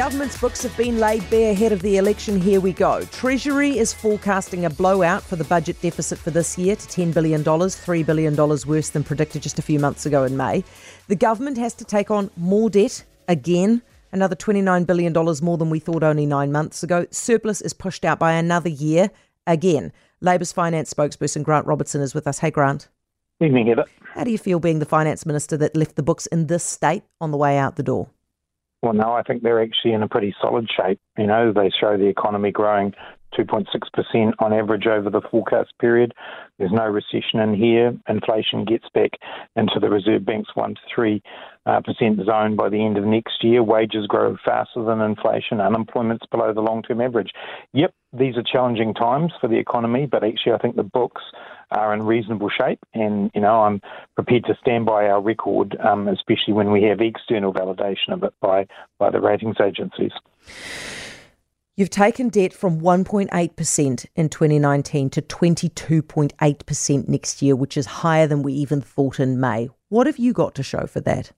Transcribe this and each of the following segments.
government's books have been laid bare ahead of the election. Here we go. Treasury is forecasting a blowout for the budget deficit for this year to $10 billion, $3 billion worse than predicted just a few months ago in May. The government has to take on more debt again, another $29 billion more than we thought only nine months ago. Surplus is pushed out by another year again. Labour's finance spokesperson Grant Robertson is with us. Hey, Grant. Evening, Heather. How do you feel being the finance minister that left the books in this state on the way out the door? Well, no, I think they're actually in a pretty solid shape. You know, they show the economy growing 2.6% on average over the forecast period. There's no recession in here. Inflation gets back into the Reserve Bank's 1 to 3 uh, percent zone by the end of next year. Wages grow faster than inflation. Unemployment's below the long term average. Yep, these are challenging times for the economy, but actually, I think the books are in reasonable shape. And, you know, I'm prepared to stand by our record, um, especially when we have external validation of it by, by the ratings agencies. You've taken debt from 1.8% in 2019 to 22.8% next year, which is higher than we even thought in May. What have you got to show for that?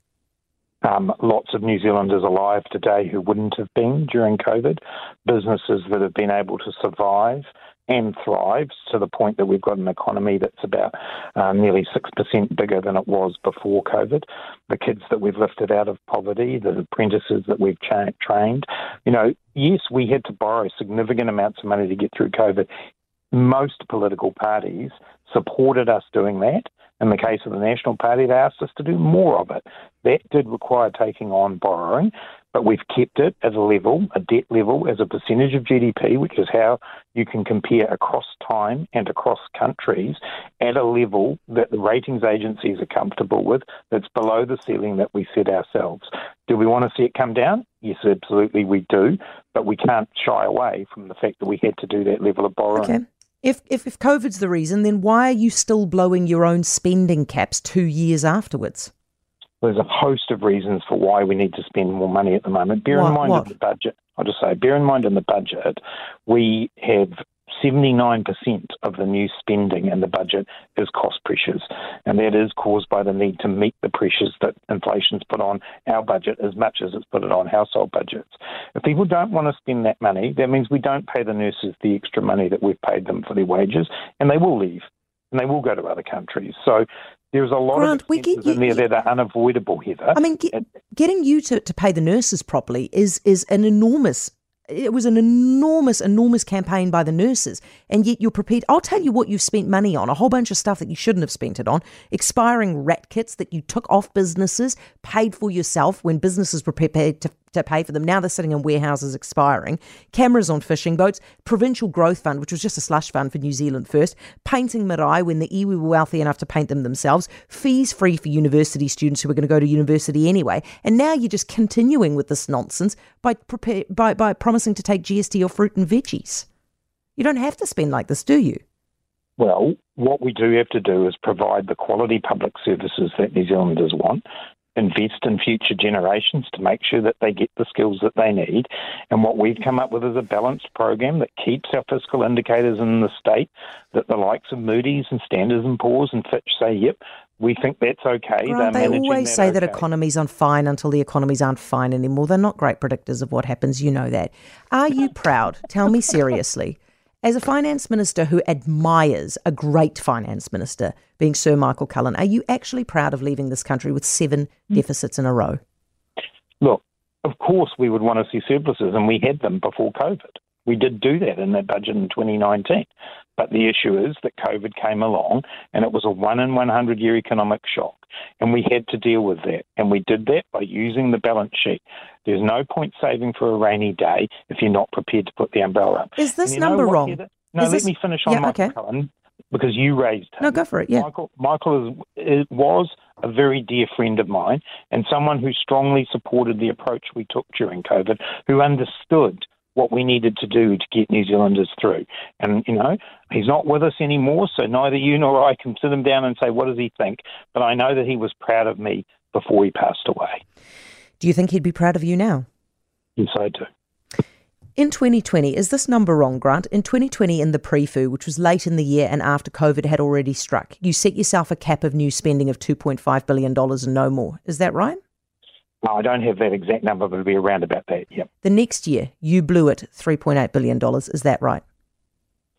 Um, lots of New Zealanders alive today who wouldn't have been during COVID, businesses that have been able to survive and thrives to the point that we've got an economy that's about uh, nearly 6% bigger than it was before COVID. The kids that we've lifted out of poverty, the apprentices that we've cha- trained. You know, yes, we had to borrow significant amounts of money to get through COVID. Most political parties supported us doing that. In the case of the National Party, they asked us to do more of it. That did require taking on borrowing, but we've kept it at a level, a debt level, as a percentage of GDP, which is how you can compare across time and across countries, at a level that the ratings agencies are comfortable with, that's below the ceiling that we set ourselves. Do we want to see it come down? Yes, absolutely, we do, but we can't shy away from the fact that we had to do that level of borrowing. Okay. If, if, if COVID's the reason, then why are you still blowing your own spending caps two years afterwards? There's a host of reasons for why we need to spend more money at the moment. Bear What- in mind what? in the budget, I'll just say, bear in mind in the budget, we have 79% of the new spending in the budget is cost pressures, and that is caused by the need to meet the pressures that inflation's put on our budget as much as it's put it on household budgets. If people don't want to spend that money, that means we don't pay the nurses the extra money that we've paid them for their wages, and they will leave and they will go to other countries. So there's a lot Grant, of we get in there that are unavoidable, Heather. I mean, get, getting you to, to pay the nurses properly is is an enormous. It was an enormous, enormous campaign by the nurses, and yet you're prepared. I'll tell you what you've spent money on: a whole bunch of stuff that you shouldn't have spent it on, expiring RAT kits that you took off businesses, paid for yourself when businesses were prepared to, to pay for them. Now they're sitting in warehouses expiring. Cameras on fishing boats, provincial growth fund, which was just a slush fund for New Zealand first, painting marae when the iwi were wealthy enough to paint them themselves, fees free for university students who were going to go to university anyway, and now you're just continuing with this nonsense by prepare, by by promising to take GST off fruit and veggies. You don't have to spend like this, do you? Well, what we do have to do is provide the quality public services that New Zealanders want, invest in future generations to make sure that they get the skills that they need. And what we've come up with is a balanced program that keeps our fiscal indicators in the state that the likes of Moody's and Standards and Poor's and Fitch say, yep, we think that's okay. They're they always that say that okay. economies aren't fine until the economies aren't fine anymore. They're not great predictors of what happens. You know that. Are you proud? Tell me seriously. As a finance minister who admires a great finance minister, being Sir Michael Cullen, are you actually proud of leaving this country with seven mm. deficits in a row? Look, of course we would want to see surpluses, and we had them before COVID. We did do that in that budget in 2019. But the issue is that COVID came along and it was a one in 100 year economic shock. And we had to deal with that. And we did that by using the balance sheet. There's no point saving for a rainy day if you're not prepared to put the umbrella up. Is this And you know number wrong? Heather? No, Is let this- me finish on Yeah, Michael okay. Cullen because you raised him. No, go for it. Yeah. Michael, Michael is, is, was a very dear friend of mine and someone who strongly supported the approach we took during COVID, who understood what we needed to do to get New Zealanders through. And, you know, he's not with us anymore, so neither you nor I can sit him down and say, what does he think? But I know that he was proud of me before he passed away. Do you think he'd be proud of you now? Yes, I do. In 2020, is this number wrong, Grant? In 2020, in the PREFU, which was late in the year and after COVID had already struck, you set yourself a cap of new spending of $2.5 billion and no more. Is that right? No, I don't have that exact number, but it'll be around about that. Yep. The next year, you blew it $3.8 billion. Is that right?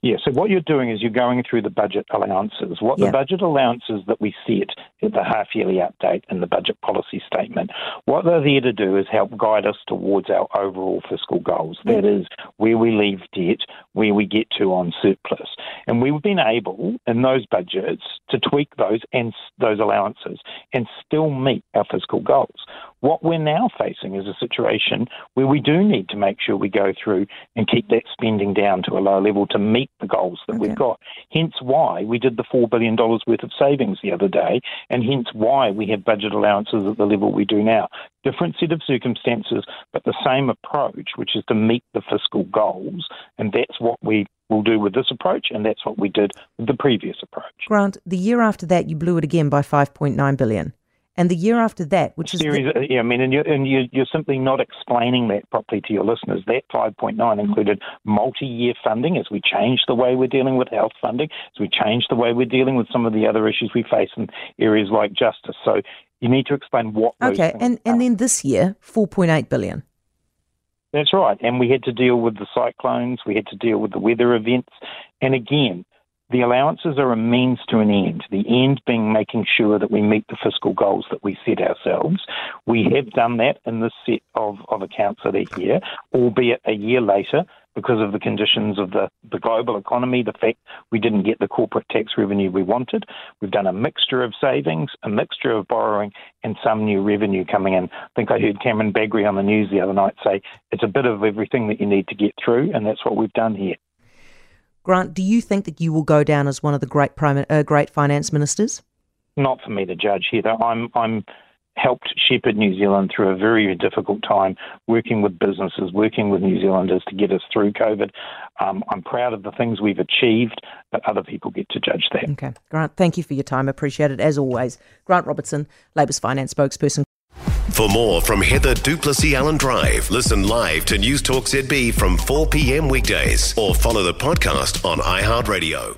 Yeah, so what you're doing is you're going through the budget allowances. What Yeah. the budget allowances that we set at the half yearly update and the budget policy statement, what they're there to do is help guide us towards our overall fiscal goals. That mm. is where we leave debt, where we get to on surplus. And we've been able in those budgets to tweak those and those allowances and still meet our fiscal goals. What we're now facing is a situation where we do need to make sure we go through and keep that spending down to a low level to meet the goals that Okay. we've got. Hence why we did the $4 billion worth of savings the other day, and hence why we have budget allowances at the level we do now. Different set of circumstances, but the same approach, which is to meet the fiscal goals, and that's what we will do with this approach, and that's what we did with the previous approach. Grant, the year after that, you blew it again by 5.9 billion. And the year after that, which is series, uh, yeah, I mean, and, you're, and you're, you're simply not explaining that properly to your listeners. That 5.9 included multi-year funding as we change the way we're dealing with health funding, as we change the way we're dealing with some of the other issues we face in areas like justice. So you need to explain what. okay, and, and are. then this year, 4.8 billion. That's right. And we had to deal with the cyclones, we had to deal with the weather events. And again, the allowances are a means to an end, the end being making sure that we meet the fiscal goals that we set ourselves. We have done that in this set of, of accounts for that are here, albeit a year later because of the conditions of the, the global economy, the fact we didn't get the corporate tax revenue we wanted. We've done a mixture of savings, a mixture of borrowing, and some new revenue coming in. I think I heard Cameron Bagrie on the news the other night say it's a bit of everything that you need to get through, and that's what we've done here. Grant, do you think that you will go down as one of the great prime, uh, great finance ministers? Not for me to judge, Heather. I'm I'm helped shepherd New Zealand through a very difficult time, working with businesses, working with New Zealanders to get us through COVID. Um, I'm proud of the things we've achieved, but other people get to judge that. Okay. Grant, thank you for your time. Appreciate it as always. Grant Robertson, Labour's finance spokesperson. For more from Heather du Plessis-Allen Drive, listen live to Newstalk ZB from 4 p.m. weekdays or follow the podcast on iHeartRadio.